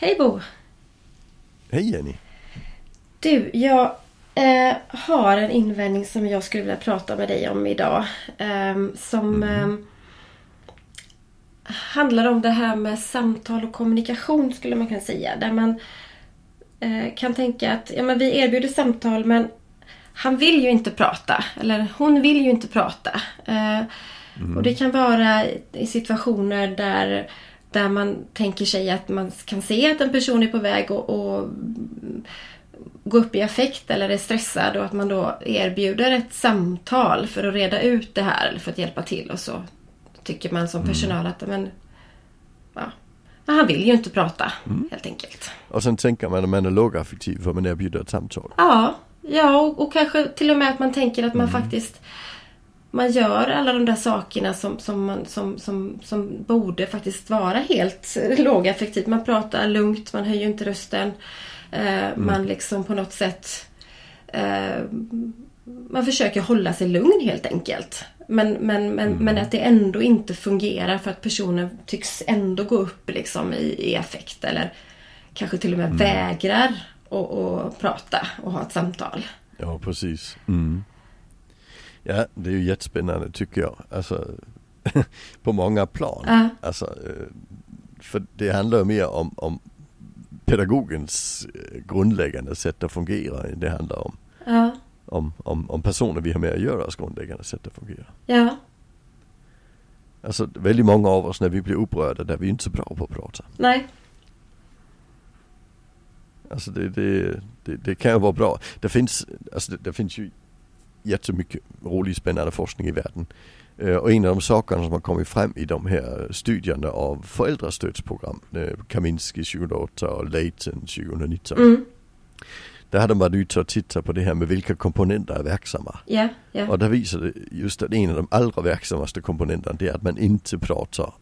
Hej Bo! Hej Jenny! Du, jag eh, har en invändning som jag skulle vilja prata med dig om idag. Eh, som eh, handlar om det här med samtal och kommunikation skulle man kunna säga. Där man eh, kan tänka att ja, men vi erbjuder samtal men han vill ju inte prata. Eller hon vill ju inte prata. Eh, Och det kan vara i situationer där där man tänker sig att man kan se att en person är på väg att och gå upp i affekt eller är stressad och att man då erbjuder ett samtal för att reda ut det här eller för att hjälpa till och så tycker man som personal att men, ja, han vill ju inte prata helt enkelt. Och sen tänker man att man är lågaffektiv för man erbjuder ett samtal. Ja, ja och, och kanske till och med att man tänker att man faktiskt man gör alla de där sakerna som, som, man, som, som, som borde faktiskt vara helt lågaffektivt. Man pratar lugnt, man höjer inte rösten. Eh, Man liksom på något sätt eh, Man försöker hålla sig lugn helt enkelt. Men, men, men, men att det ändå inte fungerar för att personen tycks ändå gå upp liksom i, i affekt eller kanske till och med vägrar att att prata och ha ett samtal. Ja, precis. Mm. Ja, det är ju jättespännande tycker jag. Alltså, på många plan. Ja. Alltså, eh, för det handlar mer om, om pedagogens eh, grundläggande sätt att fungera. Det handlar om, Ja, om, om, om personer vi har med att göra grundläggande sätt att fungera. ja, Alltså väldigt många av oss när vi blir upprörda där är vi inte så bra på att prata. nej, Alltså det, det, det, det kan ju vara bra. Det finns, alltså det, det finns ju jättemycket rolig spännande forskning i världen. Eh, Och en av de sakerna som har kommit fram i de här studierna av föräldrastödsprogram, eh, Kaminski 2008 och Leighton 2019. mm, Där hade man ute och tittat på det här med vilka komponenter är verksamma. ja, ja, Och där visar det just att en av de allra verksammaste komponenterna det är att man inte pratar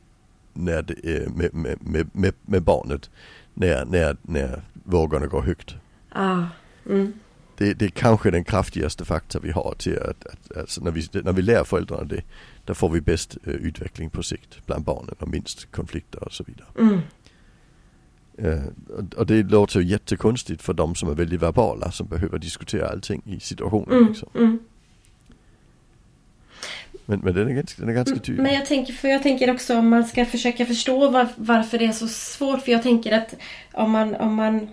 när det med, med, med, med, med barnet när, när, när vågorna går högt. ah, mm, Det, det är kanske den kraftigaste faktor vi har till att, att alltså när, vi, när vi lär föräldrarna det, där får vi bäst eh, utveckling på sikt bland barnen och minst konflikter och så vidare. mm, Eh, och, det låter ju jättekonstigt för de som är väldigt verbala som behöver diskutera allting i situationen. mm, Liksom. mm. Men, men den är ganska, den är ganska tydlig. Men jag tänker, för jag tänker också om man ska försöka förstå var, varför det är så svårt. För jag tänker att om man, om man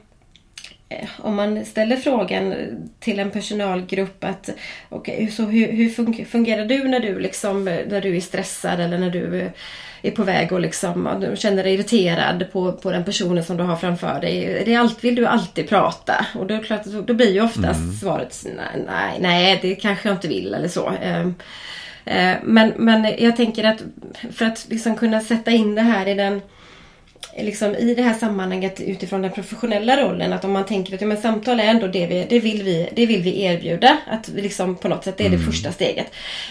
om man ställer frågan till en personalgrupp att okej, så hur, hur fun- fungerar du när du liksom när du är stressad eller när du eh, är på väg och liksom känner dig irriterad på, på den personen som du har framför dig. Det allt, vill du alltid prata? Och då, klart, då, blir ju oftast svaret nej, nej, nej, det kanske jag inte vill eller så. Ehm, Eh, Men, men jag tänker att för att liksom kunna sätta in det här i den liksom i det här sammanhanget utifrån den professionella rollen att om man tänker att ja, men samtal är ändå det vi, det vill vi, det vill vi erbjuda. Att vi liksom på något sätt det är det första steget.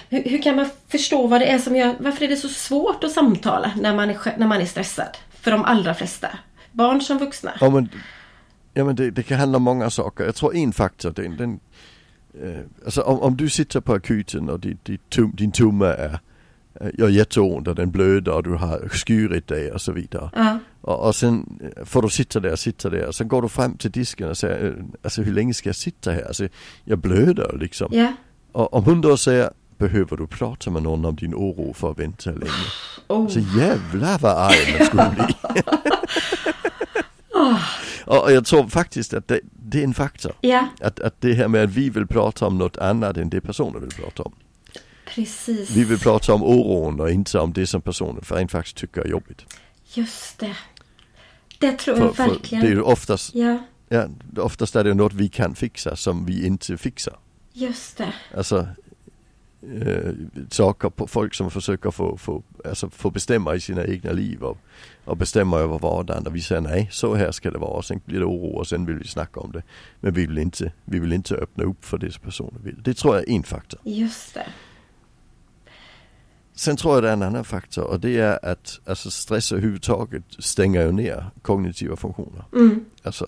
Hur, hur kan man förstå vad det är som gör, varför är det så svårt att samtala när man är, när man är stressad? För de allra flesta. Barn som vuxna. Ja men, ja, men det, det kan handla om många saker. Jag tror en faktor, den, den eh, alltså om, om du sitter på akuten och din, din, tum, din tumme är, eh, gör jätteont och den blöder och du har skurit dig och så vidare. Ja, Och, och sen eh, får du sitta där, sitta där och sen går du fram till disken och säger, eh, alltså hur länge ska jag sitta här? Alltså jag blöder liksom. ja. Och om hon då säger, behöver du prata med någon om din oro för att vänta länge? Oh. Så jävlar vad arg man skulle bli. och, och jag tror faktiskt att det, det är en faktor. Ja, Att, att det här med att vi vill prata om något annat än det personen vill prata om. Precis. Vi vill prata om oron och inte om det som personen för en faktiskt tycker är jobbigt. Just det. Det tror För, jag verkligen. det är ju oftast, Ja, ja, oftast är det något vi kan fixa som vi inte fixar. just det. Alltså eh, saker på folk som försöker få, få, alltså få bestämma i sina egna liv och, och bestämma över vardagen och vi säger nej, så här ska det vara och sen blir det oro och sen vill vi snacka om det. Men vi vill inte, vi vill inte öppna upp för det som personen vill. Det tror jag är en faktor. Just det. Sen tror jag det är en annan faktor och det är att alltså stress överhuvudtaget stänger ju ner kognitiva funktioner. Mm. Alltså,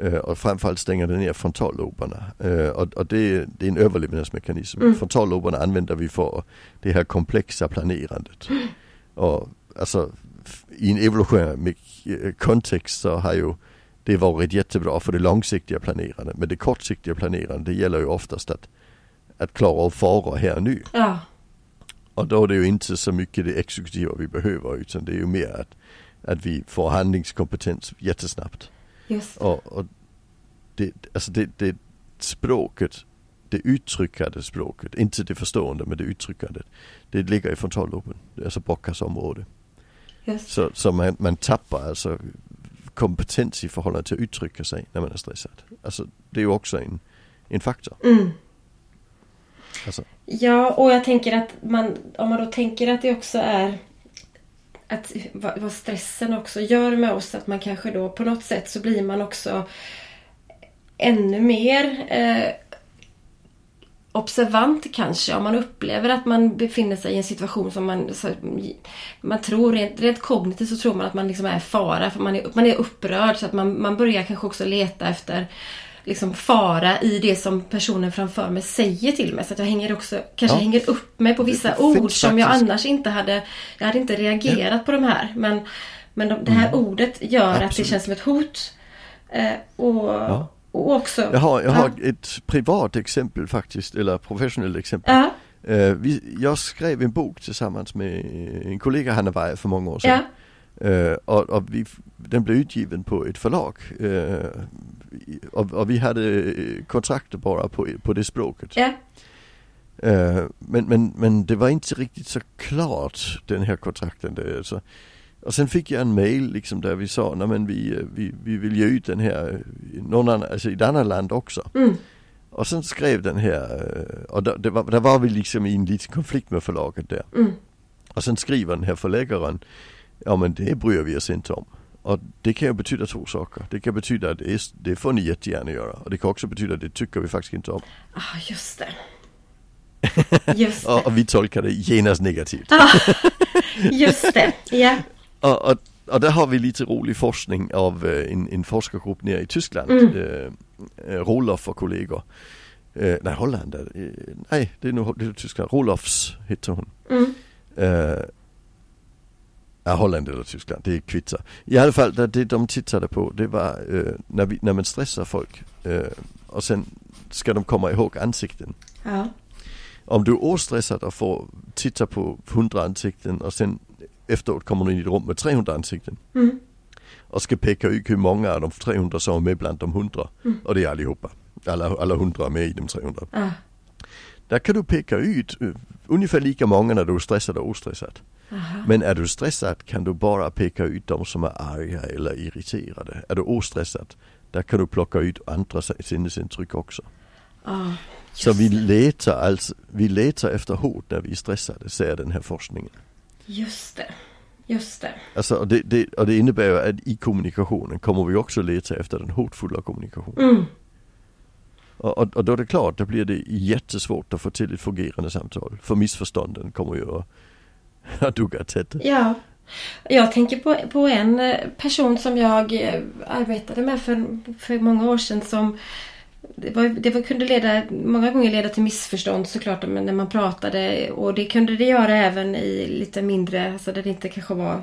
eh, och framförallt stänger det ner frontalloberna. Eh, och och det, det är en överlevnadsmekanism. Mm. Frontalloberna använder vi för det här komplexa planerandet. Och alltså i en evolutionär kontext så har ju det varit jättebra för det långsiktiga planerandet. Men det kortsiktiga planerandet det gäller ju oftast att, att klara av faror här och nu. Ja. Och då är det ju inte så mycket det exekutiva vi behöver utan det är ju mer att, att vi får handlingskompetens jättesnabbt. Just det. Och, och det, alltså det, det språket, det uttryckande språket, inte det förstående men det uttryckande. Det ligger i frontalloben, alltså Broccas område. Just. Så, så man, man tappar alltså kompetens i förhållande till att uttrycka sig när man är stressad. Alltså det är ju också en, en faktor. Mm. Alltså, Ja, och jag tänker att man, om man då tänker att det också är att vad, vad stressen också gör med oss, att man kanske då på något sätt så blir man också ännu mer eh, observant kanske. Om man upplever att man befinner sig i en situation som man så, man tror rent, rent kognitivt så tror man att man liksom är i fara för man är, man är upprörd så att man, man börjar kanske också leta efter liksom fara i det som personen framför mig säger till mig. Så att jag hänger också, kanske Ja. hänger upp mig på vissa ord som jag annars inte hade, jag hade inte reagerat på de här. Men, men de, det här ordet gör att det Mm. Absolut. känns som ett hot. Eh, och, Ja. och också... jag har, jag har Ja. ett privat exempel faktiskt, eller professionellt exempel. Ja, Eh, vi, jag skrev en bok tillsammans med en kollega Hanna Weijer för många år sedan. ja, Eh, och och vi, den blev utgiven på ett förlag. Eh, och, och vi hade eh, kontrakter bara på, på det språket. ja, Eh, men, men, men det var inte riktigt så klart den här kontrakten. Det, alltså. Och sen fick jag en mail liksom där vi sa, nej men vi, eh, vi, vi vill ge ut den här någon annan, alltså i ett annat land också. mm, Och sen skrev den här, och där, det var, där var vi liksom i en liten konflikt med förlaget där. mm, Och sen skriver den här förläggaren, ja men det bryr vi oss inte om. Och det kan ju betyda två saker. Det kan betyda att det, får ni jättegärna göra. Och det kan också betyda att det tycker vi faktiskt inte om. ah, just det. Just det. och vi tolkar det genast negativt. Ah, just det, ja. Och, och, och där har vi lite rolig forskning av eh, en, en forskargrupp nere i Tyskland. Mm. Eh, eh, Roloff och kollegor. Eh, nej, Holland. Eh, nej, det är nog det är Tyskland. Rolofs heter hon. Mm, Eh, ja, Holland eller Tyskland, det kvittar. I alla fall, det, de tittade på det var eh, när, vi, när man stressar folk eh, och sen ska de komma ihåg ansikten. ja. Om du är ostressad och får titta på 100 ansikten och sen efteråt kommer du in i ett rum med 300 ansikten Mm, och ska peka ut hur många av de 300 som är med bland de 100. Mm. Och det är allihopa. Alla, alla 100 är med i de 300. ah, Där kan du peka ut eh, ungefär lika många när du är stressad och ostressad. Aha. Men är du stressad kan du bara peka ut de som är arga eller irriterade. Är du ostressad, där kan du plocka ut andra sinnesintryck också. Ah, Så vi letar alltså, vi letar efter hot när vi är stressade, säger den här forskningen. Just det. Just det. Alltså, och, det, det, och det innebär att i kommunikationen kommer vi också leta efter den hotfulla kommunikationen. Mm, Och, och, och då är det klart, då blir det jättesvårt att få till ett fungerande samtal. För missförstånden kommer ju att, att dugga tätt. ja. Jag tänker på, på en eh, person som jag eh, arbetade med för, för många år sedan som det, var, det var, kunde leda, många gånger leda till missförstånd såklart när man pratade och det kunde det göra även i lite mindre, alltså där det inte kanske var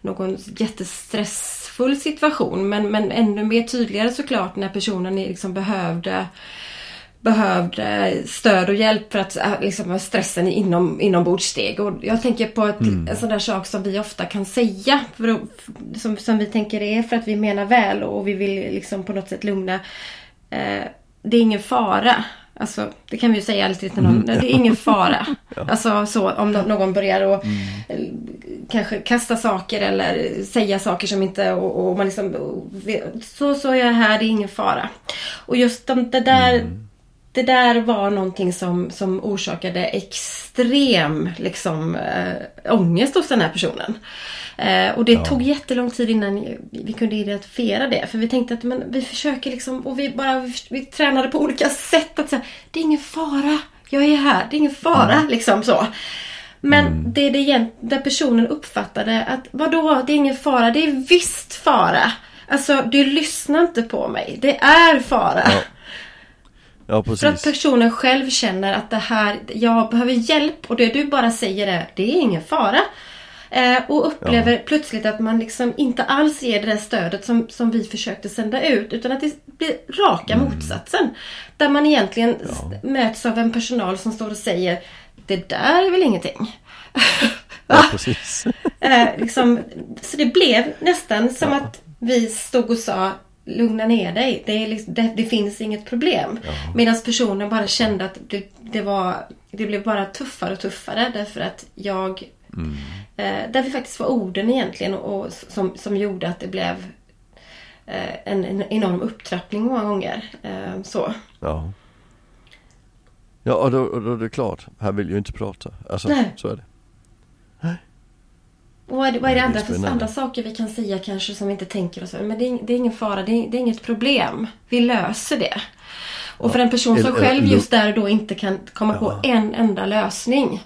någon jättestressfull situation men, men ännu mer tydligare såklart när personen liksom behövde behövde stöd och hjälp för att äh, liksom, stressen inom, inombordssteg. Och jag tänker på ett, en sån där sak som vi ofta kan säga. För som, som vi tänker är för att vi menar väl och vi vill liksom på något sätt lugna. Eh, det är ingen fara. Alltså, det kan vi ju säga alltid till någon. Det är ingen fara. Alltså så om nå- någon börjar och eh, kanske kasta saker eller säga saker som inte och, och man liksom så så är jag här, det är ingen fara. Och just de, det där det där var någonting som, som orsakade extrem liksom, äh, ångest hos den här personen. Eh, och det Ja. tog jättelång tid innan vi kunde identifiera det. För vi tänkte att men, vi försöker liksom, och vi bara vi, vi tränade på olika sätt att säga det är ingen fara, jag är här, det är ingen fara. Liksom så. Men det är det igen, där personen uppfattade att vadå, det är ingen fara, det är visst fara. Alltså du lyssnar inte på mig, det är fara. Ja. Ja För att precis. personen själv känner att det här, jag behöver hjälp och det du bara säger är, det är ingen fara. Eh, och upplever plötsligt att man liksom inte alls ger det där stödet som, som vi försökte sända ut. Utan att det blir raka motsatsen. Där man egentligen s- möts av en personal som står och säger Det där är väl ingenting. Ja, precis. Eh, liksom, så det blev nästan som att vi stod och sa Lugna ner dig, det, är liksom, det, det finns inget problem. Medan personen bara kände att det, det, var, det blev bara tuffare och tuffare därför att jag eh, Där vi faktiskt var orden egentligen och, och som, som gjorde att det blev eh, en, en enorm upptrappning många gånger. Eh, så. Ja. Ja, och då, och då är det klart, han vill ju inte prata. Alltså, Nej. så är det. Och vad är det, vad är det Ja, andra, för andra saker vi kan säga kanske som vi inte tänker oss? Men det är, det är ingen fara, det är, det är inget problem. Vi löser det. Och för en person som själv just där och då inte kan komma på Ja. en enda lösning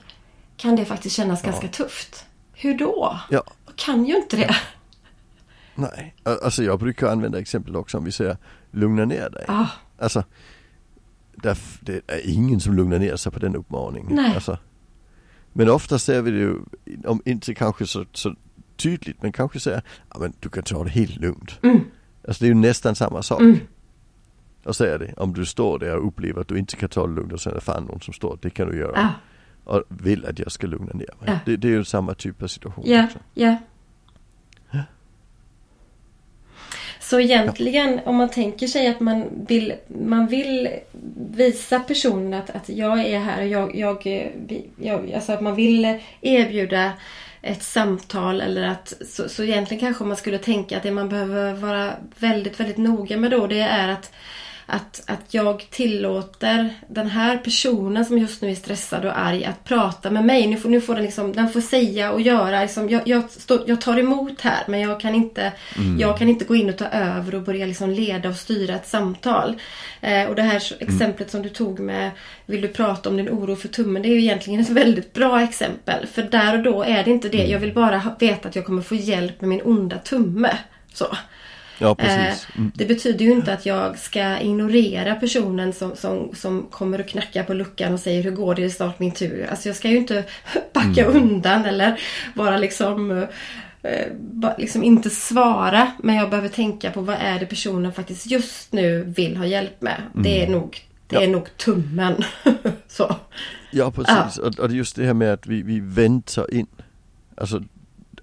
kan det faktiskt kännas Ja. ganska tufft. Hur då? Ja, Jag kan ju inte det. nej. Al- Alltså jag brukar använda exempel också om vi säger lugna ner dig. Ah, Alltså, det är ingen som lugnar ner sig på den uppmaningen. Nej. Alltså, men ofta ser vi det ju, om inte kanske så, så tydligt, men kanske säga, ja men du kan ta det helt lugnt. Mm. Alltså det är ju nästan samma sak. Mm. Och säga det, om du står där och upplever att du inte kan ta det lugnt och sen är det fan någon som står, det kan du göra. ah, Och vill att jag ska lugna ner mig. Ja. Det, det är ju samma typ av situation ja, också. ja. Så egentligen om man tänker sig att man vill, man vill visa personen att, att jag är här och jag, jag, jag, alltså att man vill erbjuda ett samtal eller att så, så egentligen kanske man skulle tänka att det man behöver vara väldigt, väldigt noga med då det är att att, att jag tillåter den här personen som just nu är stressad och arg att prata med mig. Nu får, nu får den, liksom, den får säga och göra. Liksom, jag, jag, står, jag tar emot här men jag kan, inte, jag kan inte gå in och ta över och börja liksom leda och styra ett samtal. Eh, och det här exemplet som du tog med Vill du prata om din oro för tummen? Det är ju egentligen ett väldigt bra exempel. För där och då är det inte det. Jag vill bara veta att jag kommer få hjälp med min onda tumme. Så. Ja precis. Eh, Det betyder ju inte att jag ska ignorera personen som, som, som kommer och knackar på luckan och säger hur går det, det är snart min tur. Alltså jag ska ju inte backa undan eller bara liksom, eh, liksom inte svara. Men jag behöver tänka på vad är det personen faktiskt just nu vill ha hjälp med. Det är nog, det Ja. är nog tummen. Så. Ja precis, och, och just det här med att vi, vi väntar in. Alltså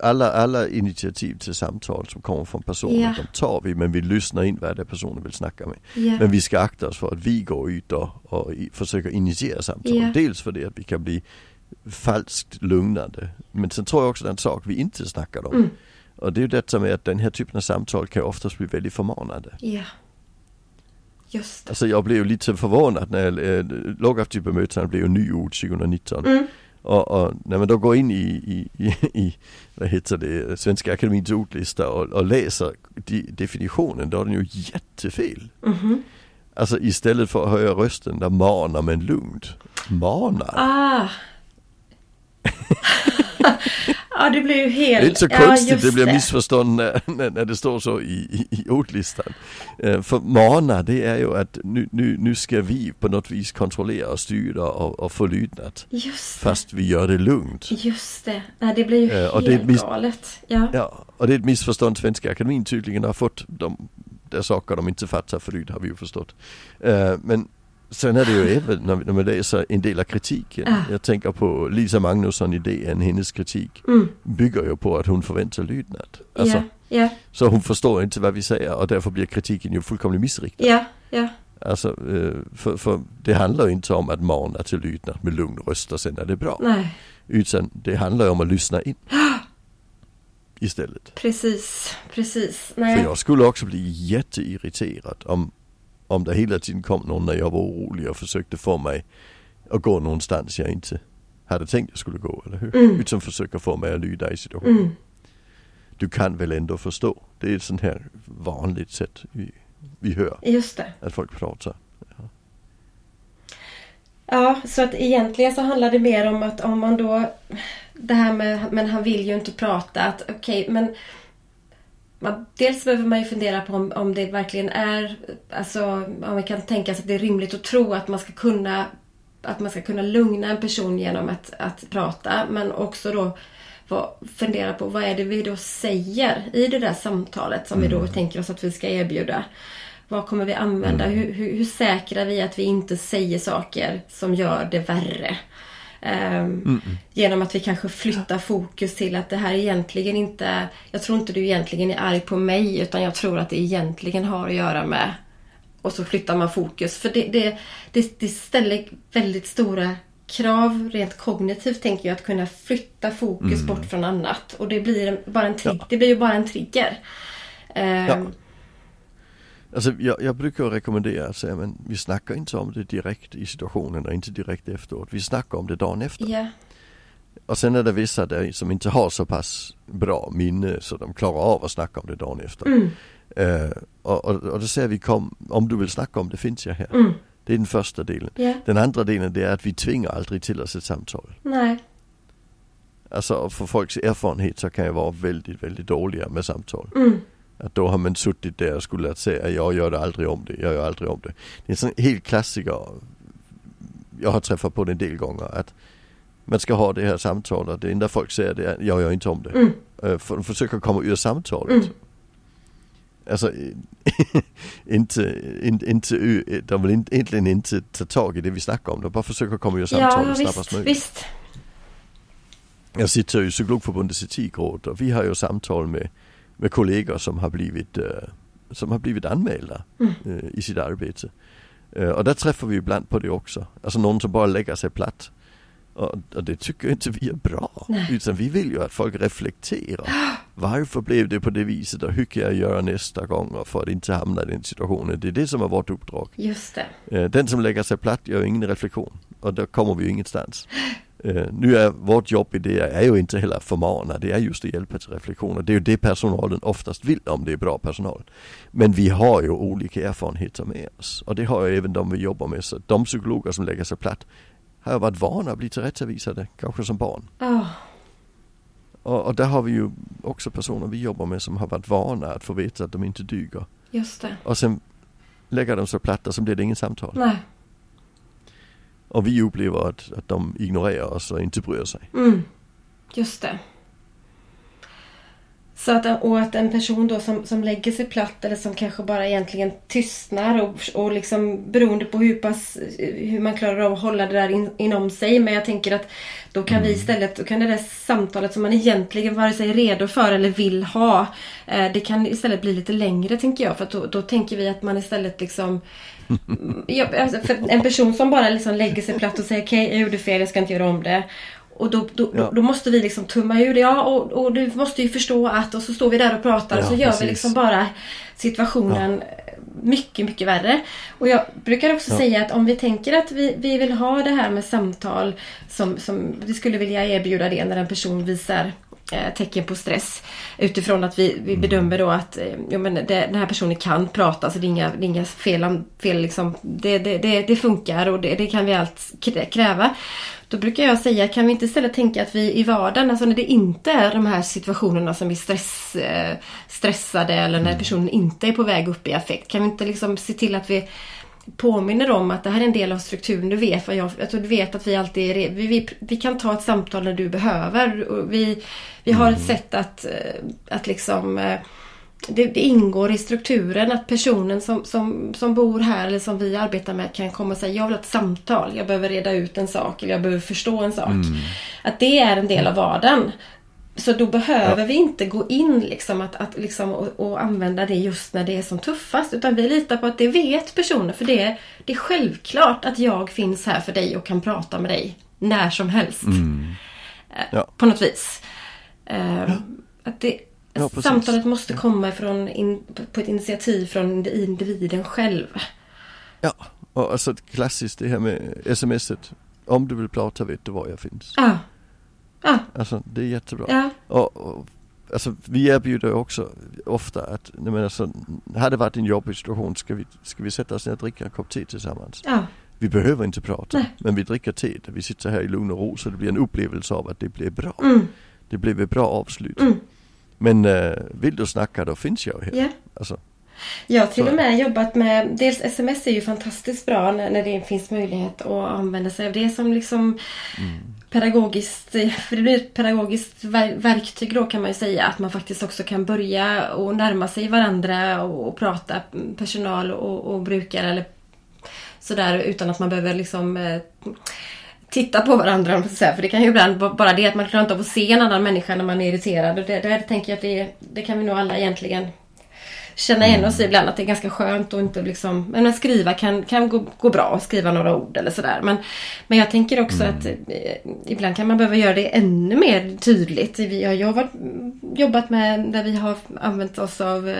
alla, alla initiativ till samtal som kommer från personen, Ja. de tar vi men vi lyssnar in vad det är personen vill snacka med. Ja. Men vi ska akta oss för att vi går ut och, och försöker initiera samtal. Ja. Dels för det att vi kan bli falskt lugnande. Men sen tror jag också det är en sak vi inte snackar om. Mm. Och det är ju detta med att den här typen av samtal kan oftast bli väldigt förmanande. Ja. Just det. Alltså jag blev ju lite förvånad när jag äh, lågaktivbemötande blev ju nyord 2019. Mm. Och, och när man då går in i, i, i, i vad heter det, Svenska Akademiens ordlista och, och läser de, definitionen, då är den ju jättefel. Mhm. Alltså istället för att höja rösten, där manar men lugnt. Manar? Ah. ja, det blir ju helt... det är inte så ja, konstigt, just det blir missförstånd när, när, det står så i, i, i ordlistan. Eh, för mana, det är ju att nu, nu, nu ska vi på något vis kontrollera och styra och, och få lydnad. Fast vi gör det lugnt. Just det. Nej, det blir ju Eh, och helt miss- galet. Ja. Ja, och det är ett missförstånd Svenska Akademin tydligen har fått. De, det är saker de inte fattar förut har vi ju förstått. Eh, men sen är det ju även när, man läser en del av kritiken. Ah. Jag tänker på Lisa Magnusson i DN, hennes kritik Mm. bygger ju på att hon förväntar lydnad. Alltså, ja, ja, Så hon förstår inte vad vi säger och därför blir kritiken ju fullkomligt missriktad. ja, ja. Alltså, eh, för, för det handlar ju inte om att mana till lydnad med lugn röst och sen är det bra. Nej, Utan det handlar ju om att lyssna in. Istället. precis, precis. För Nej. jag skulle också bli jätteirriterad om, om det hela tiden kom någon när jag var orolig och försökte få mig att gå någonstans jag inte hade tänkt jag skulle gå, eller hur? Mm. Utan försöka få mig att lyda i situationen. Mm. Du kan väl ändå förstå? Det är ett sånt här vanligt sätt vi, vi hör Just det. att folk pratar. Ja, så att egentligen så handlar det mer om att om man då Det här med, men han vill ju inte prata. Att okej, men man, Dels behöver man ju fundera på om, om det verkligen är Alltså om man kan tänka sig att det är rimligt att tro att man ska kunna Att man ska kunna lugna en person genom att, att prata. Men också då vad, fundera på vad är det vi då säger i det där samtalet som vi då tänker oss att vi ska erbjuda. Vad kommer vi använda? Hur, hur, hur säkrar vi att vi inte säger saker som gör det värre? Um, Genom att vi kanske flyttar fokus till att det här egentligen inte... Jag tror inte du egentligen är arg på mig utan jag tror att det egentligen har att göra med... Och så flyttar man fokus. För det, det, det, det ställer väldigt stora krav rent kognitivt tänker jag att kunna flytta fokus bort från annat. Och det blir, bara en Ja. det blir ju bara en trigger. Um, Ja. Alltså jag, jag brukar rekommendera att säga men vi snackar inte om det direkt i situationen och inte direkt efteråt. Vi snackar om det dagen efter. ja. Och sen är det vissa där som inte har så pass bra minne så de klarar av att snacka om det dagen efter. Mm. Eh, och, och, och då säger vi kom, om du vill snacka om det finns jag här. Mm. Det är den första delen. Ja. Den andra delen det är att vi tvingar aldrig till oss ett samtal. Nej. Alltså för folks erfarenhet så kan jag vara väldigt, väldigt dåliga med samtal. Mm. Att då har man suttit där och skulle att säga jag gör det aldrig om det, jag gör aldrig om det. Det är en sån helt klassiker. Jag har träffat på det en del gånger att man ska ha det här samtalet. Det enda folk säger det är jag gör inte om det. Mm. Eh, För de försöker komma ur samtalet. Mm. Alltså inte, inte, inte, de vill inte, egentligen inte ta tag i det vi snackar om. De bara försöker komma ur samtalet ja snabbast möjligt. visst. Jag sitter ju i Psykologförbundets etikråd och vi har ju samtal med, med kollegor som har blivit, eh, som har blivit anmälda Mm. eh, i sitt arbete. Och där träffar vi ibland på det också. Alltså någon som bara lägger sig platt. Och, och det tycker inte vi är bra. Nej. Utan vi vill ju att folk reflekterar. Varför blev det på det viset och hur kan jag göra nästa gång och för att inte hamna i den situationen. Det är det som är vårt uppdrag. Just det. Den som lägger sig platt gör ingen reflektion och då kommer vi ju ingenstans. Eh, Nu är vårt jobb i det är ju inte heller förmana, det är just att hjälpa till reflektioner. Det är ju det personalen oftast vill om det är bra personal. Men vi har ju olika erfarenheter med oss och det har ju även de vi jobbar med. Så de psykologer som lägger sig platt har ju varit vana att bli tillrättavisade, kanske som barn. Ja, Och, och där har vi ju också personer vi jobbar med som har varit vana att få veta att de inte duger. just det. Och sen lägger de sig platta så blir det ingen samtal. Nej. Och vi upplever att, att de ignorerar oss och inte bryr sig. Mm. Just det. Så att, och att en person då som, som lägger sig platt eller som kanske bara egentligen tystnar och, och liksom beroende på hur pass hur man klarar av att hålla det där in, inom sig. Men jag tänker att då kan vi istället, då kan det där samtalet som man egentligen vare sig är redo för eller vill ha. Eh, det kan istället bli lite längre tänker jag. För att då, då tänker vi att man istället liksom Ja, alltså för en person som bara liksom lägger sig platt och säger okej, jag gjorde fel, jag ska inte göra om det. Och då, då, Ja. då, måste vi liksom tumma ur det. Ja, och, och du måste ju förstå att. Och så står vi där och pratar och Ja, så gör precis. vi liksom bara situationen mycket, mycket värre. Och jag brukar också Ja. säga att om vi tänker att vi, vi vill ha det här med samtal som, som vi skulle vilja erbjuda det när en person visar tecken på stress. Utifrån att vi, vi bedömer då att eh, ja, men det, den här personen kan prata, så det är inga, det är inga fel, fel liksom. det, det, det, det funkar och det, det kan vi allt krä- kräva. Då brukar jag säga, kan vi inte istället tänka att vi i vardagen, alltså när det inte är de här situationerna som är stress, eh, stressade eller när personen inte är på väg upp i affekt. Kan vi inte liksom se till att vi påminner om att det här är en del av strukturen. Du vet vad jag, jag tror du vet att vi alltid är vi, vi, vi kan ta ett samtal när du behöver. Vi, vi har ett sätt att, eh, att liksom eh, det, det ingår i strukturen att personen som, som, som bor här eller som vi arbetar med kan komma och säga jag vill ha ett samtal, jag behöver reda ut en sak eller jag behöver förstå en sak. Att det är en del av vardagen. Så då behöver vi inte gå in liksom att, att liksom och, och använda det just när det är som tuffast. Utan vi litar på att det vet personer. För det, är- det är självklart att jag finns här för dig och kan prata med dig när som helst. Eh, Ja. På något vis. Eh, att det, Ja, samtalet måste komma från in, på ett initiativ från indi- individen själv. Ja, och alltså klassiskt det här med smset. Om du vill prata vet du var jag finns. Ja. Ja. Alltså det är jättebra. Ja. Och, och, alltså vi erbjuder ju också ofta att, nej men alltså, hade det varit en jobbig situation ska vi, ska vi sätta oss ner och dricka en kopp te tillsammans. Ja. Vi behöver inte prata, Nej. men vi dricker te. Vi sitter här i lugn och ro så det blir en upplevelse av att det blir bra. Mm. Det blev ett bra avslut. Mm. Men äh, vill du snacka då finns jag här. Ja. Alltså, Jag har till Så- och med jobbat med, dels sms är ju fantastiskt bra när, när det finns möjlighet att använda sig av det som liksom pedagogiskt, för det blir ett pedagogiskt verktyg då kan man ju säga. Att man faktiskt också kan börja och närma sig varandra och, och prata personal och, och brukare eller sådär utan att man behöver liksom eh, titta på varandra. För det kan ju ibland bara det att man klarar inte av att se en annan människa när man är irriterad. Och det, det tänker jag att det, det kan vi nog alla egentligen känna igen oss i ibland att det är ganska skönt och inte liksom, men att skriva kan, kan gå, gå bra, skriva några ord eller sådär. Men, men jag tänker också mm. att eh, ibland kan man behöva göra det ännu mer tydligt. Vi har jobbat, jobbat med där vi har använt oss av eh,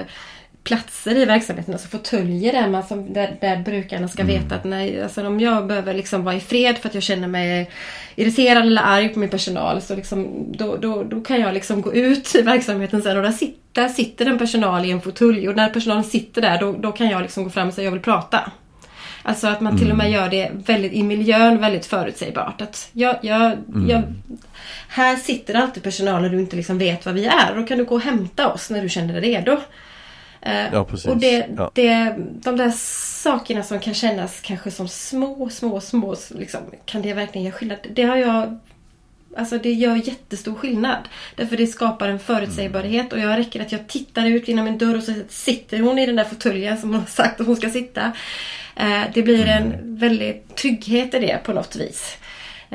platser i verksamheten, alltså fåtöljer där, man som, där, där brukarna ska mm. veta att nej, alltså om jag behöver liksom vara i fred för att jag känner mig irriterad eller arg på min personal så liksom, då, då, då kan jag liksom gå ut i verksamheten sen och där sitter, där sitter en personal i en fåtölj och när personalen sitter där då, då kan jag liksom gå fram och säga jag vill prata. Alltså att man mm. till och med mm. gör det väldigt, i miljön väldigt förutsägbart. Att jag, jag, mm. jag, här sitter alltid personal och du inte liksom vet vad vi är. Då kan du gå och hämta oss när du känner dig redo. Eh, ja, precis. Och det, ja. det, de där sakerna som kan kännas kanske som små, små, små. Liksom, kan det verkligen göra skillnad? Det har jag Alltså det gör jättestor skillnad. Därför det skapar en förutsägbarhet och jag räcker att jag tittar ut genom en dörr och så sitter hon i den där fåtöljen som hon har sagt att hon ska sitta. Eh, det blir en mm. väldig trygghet i det på något vis.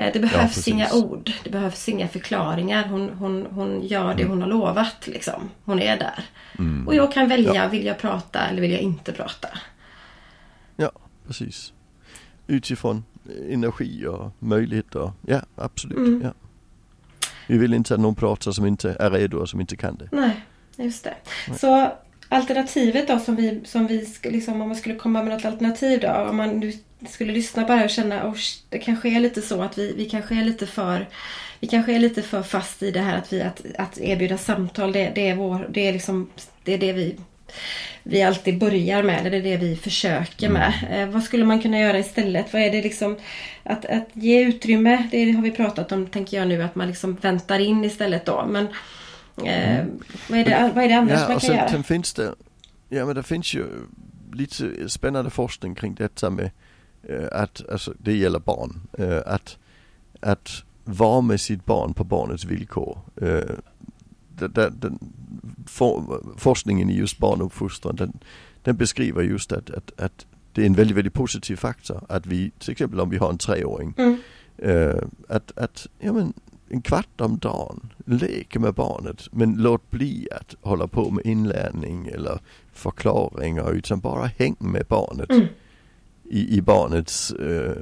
Eh, det behövs ja, inga ord. Det behövs inga förklaringar. Hon, hon, hon gör det mm. hon har lovat. Liksom. Hon är där. Mm. Och jag kan välja, ja. vill jag prata eller vill jag inte prata? Ja, precis. Utifrån energi och möjligheter. Ja, absolut. Mm. Ja. Vi vill inte att någon pratar som inte är redo och som inte kan det. Nej, just det. Nej. Så alternativet då som vi, som vi liksom, om man skulle komma med något alternativ då. Om man nu skulle lyssna bara och känna att det kanske är lite så att vi, vi kanske är lite för vi kanske är lite för fast i det här att, vi, att, att erbjuda samtal. Det, det, är, vår, det, är, liksom, det är det vi, vi alltid börjar med. Det är det vi försöker mm. med. Eh, vad skulle man kunna göra istället? Vad är det liksom att, att ge utrymme? Det har vi pratat om tänker jag nu att man liksom väntar in istället då. Men eh, mm. vad, är det, vad är det annars ja, man kan göra? Sen finns det, ja men det finns ju lite spännande forskning kring detta med Eh, att, alltså det gäller barn, eh, att, att vara med sitt barn på barnets villkor. Eh, den, den, for, forskningen i just barnuppfostran den, den beskriver just att, att, att det är en väldigt, väldigt positiv faktor att vi, till exempel om vi har en treåring, mm. att, att ja, men, en kvart om dagen, leker med barnet men låt bli att hålla på med inlärning eller förklaringar utan bara häng med barnet. Mm i, i barnets eh,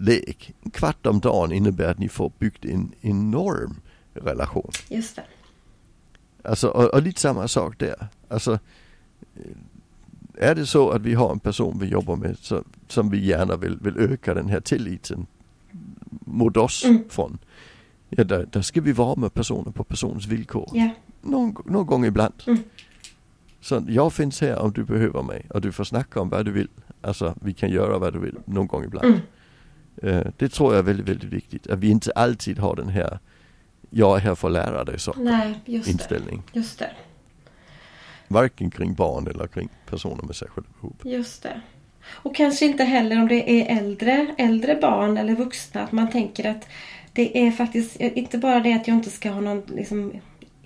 lek. En kvart om dagen innebär att ni får byggt en enorm relation. Just det. Alltså, och, och lite samma sak där. Alltså, eh, är det så att vi har en person vi jobbar med så, som vi gärna vill, vill öka den här tilliten mot oss mm. från. Ja, där, där, ska vi vara med personen på personens villkor. Yeah. Någon, någon gång ibland. Mm. Så jag finns här om du behöver mig och du får snacka om vad du vill. Alltså vi kan göra vad du vill någon gång ibland. Mm. Uh, det tror jag är väldigt, väldigt viktigt. Att vi inte alltid har den här jag är här för att lära dig saker Nej, just inställning. Det. Just det. Varken kring barn eller kring personer med särskilda behov. Just det. Och kanske inte heller om det är äldre, äldre barn eller vuxna att man tänker att det är faktiskt inte bara det att jag inte ska ha någon liksom,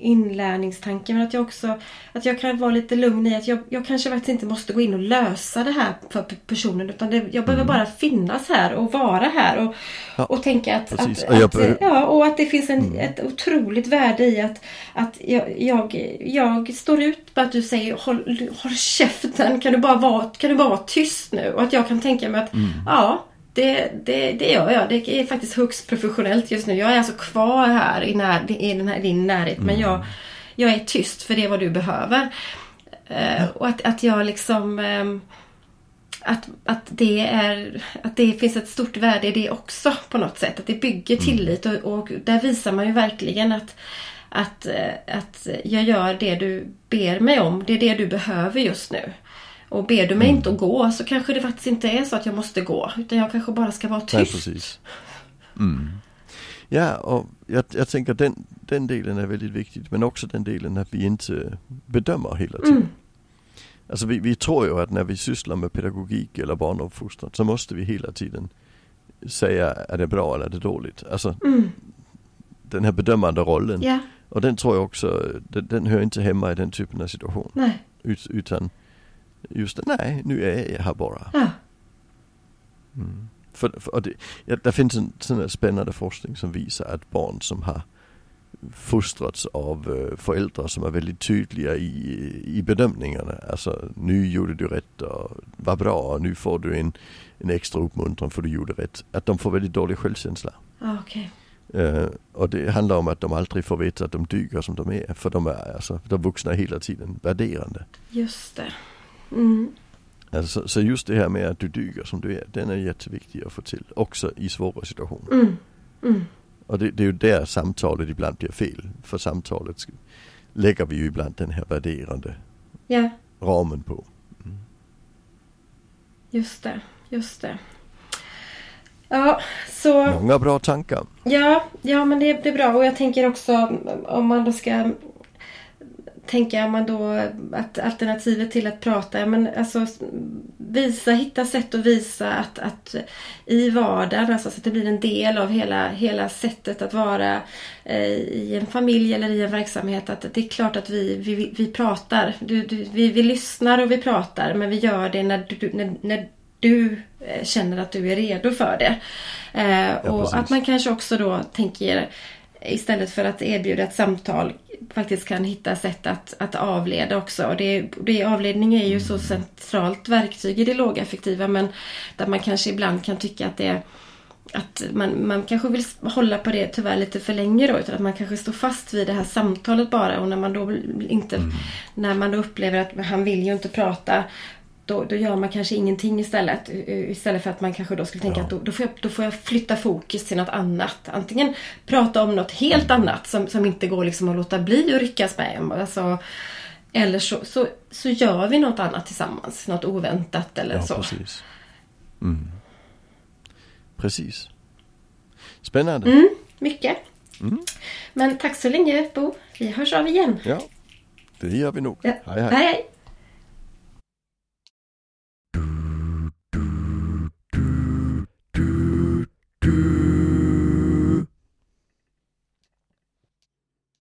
inlärningstanke men att jag också att jag kan vara lite lugn i att jag, jag kanske faktiskt inte måste gå in och lösa det här för personen utan det, jag behöver mm. bara finnas här och vara här och, ja, och tänka att, att, att, att, ja, och att det finns en, mm. ett otroligt värde i att, att jag, jag, jag står ut på att du säger håll, håll käften, kan du bara vara, kan du bara vara tyst nu? Och att jag kan tänka mig att mm. ja det, det, det gör jag. Det är faktiskt högst professionellt just nu. Jag är alltså kvar här i, när, i den här, din närhet mm. men jag, jag är tyst för det är vad du behöver. Uh, och att, att jag liksom um, att, att, det är, att det finns ett stort värde i det också på något sätt. Att det bygger mm. tillit och, och där visar man ju verkligen att, att, eh, att jag gör det du ber mig om. Det är det du behöver just nu. Och ber du mig mm. inte att gå så kanske det faktiskt inte är så att jag måste gå. Utan jag kanske bara ska vara tyst. Nej, precis. Mm. Ja, och jag, jag tänker den, den delen är väldigt viktig. Men också den delen att vi inte bedömer hela tiden. Mm. Alltså vi, vi tror ju att när vi sysslar med pedagogik eller barnuppfostran så måste vi hela tiden säga är det bra eller är det dåligt. Alltså mm. den här bedömande rollen. Ja, Och den tror jag också, den, den hör inte hemma i den typen av situation. nej, Ut, utan just det, nej nu är jag här bara. ja, Mm. För, för, och det, ja, där finns en sån spännande forskning som visar att barn som har fostrats av eh, föräldrar som är väldigt tydliga i, i bedömningarna. Alltså nu gjorde du rätt och vad bra och nu får du en, en extra uppmuntran för du gjorde rätt. Att de får väldigt dålig självkänsla. ja okej. Eh, och det handlar om att de aldrig får veta att de duger som de är. För de är alltså, de vuxna hela tiden värderande. Just det. Mm. Alltså, så just det här med att du duger som du är, den är jätteviktig att få till. Också i svåra situationer. Mm. Mm. Och det, det är ju där samtalet ibland blir fel. För samtalet lägger vi ju ibland den här värderande Ja, ramen på. just det. Just det. Ja, så... Många bra tankar. Ja, ja men det, det är bra. Och jag tänker också om man då ska tänka om man då att alternativet till att prata, ja, men alltså visa, hitta sätt att visa att, att i vardagen, alltså så att det blir en del av hela, hela sättet att vara eh, i en familj eller i en verksamhet. Att det är klart att vi, vi, vi pratar, du, du, vi, vi lyssnar och vi pratar men vi gör det när du, när, när du eh, känner att du är redo för det. Eh, och precis. att man kanske också då tänker istället för att erbjuda ett samtal faktiskt kan hitta sätt att, att avleda också. Och det, det, avledning är ju så centralt verktyg i det lågaffektiva men där man kanske ibland kan tycka att det att man, man kanske vill hålla på det tyvärr lite för länge då utan att man kanske står fast vid det här samtalet bara och när man då inte när man då upplever att han vill ju inte prata då, då gör man kanske ingenting istället. Istället för att man kanske då skulle tänka Ja. att då, då, får jag, då får jag flytta fokus till något annat. Antingen prata om något helt annat som, som inte går liksom att låta bli att ryckas med. Alltså, eller så, så, så gör vi något annat tillsammans. Något oväntat eller Ja, så. precis. Mm. Precis. Spännande. Mm, mycket. Mm. Men tack så länge Bo. Vi hörs av igen. Ja, det gör vi nog. Ja. Hej hej. hej. hej.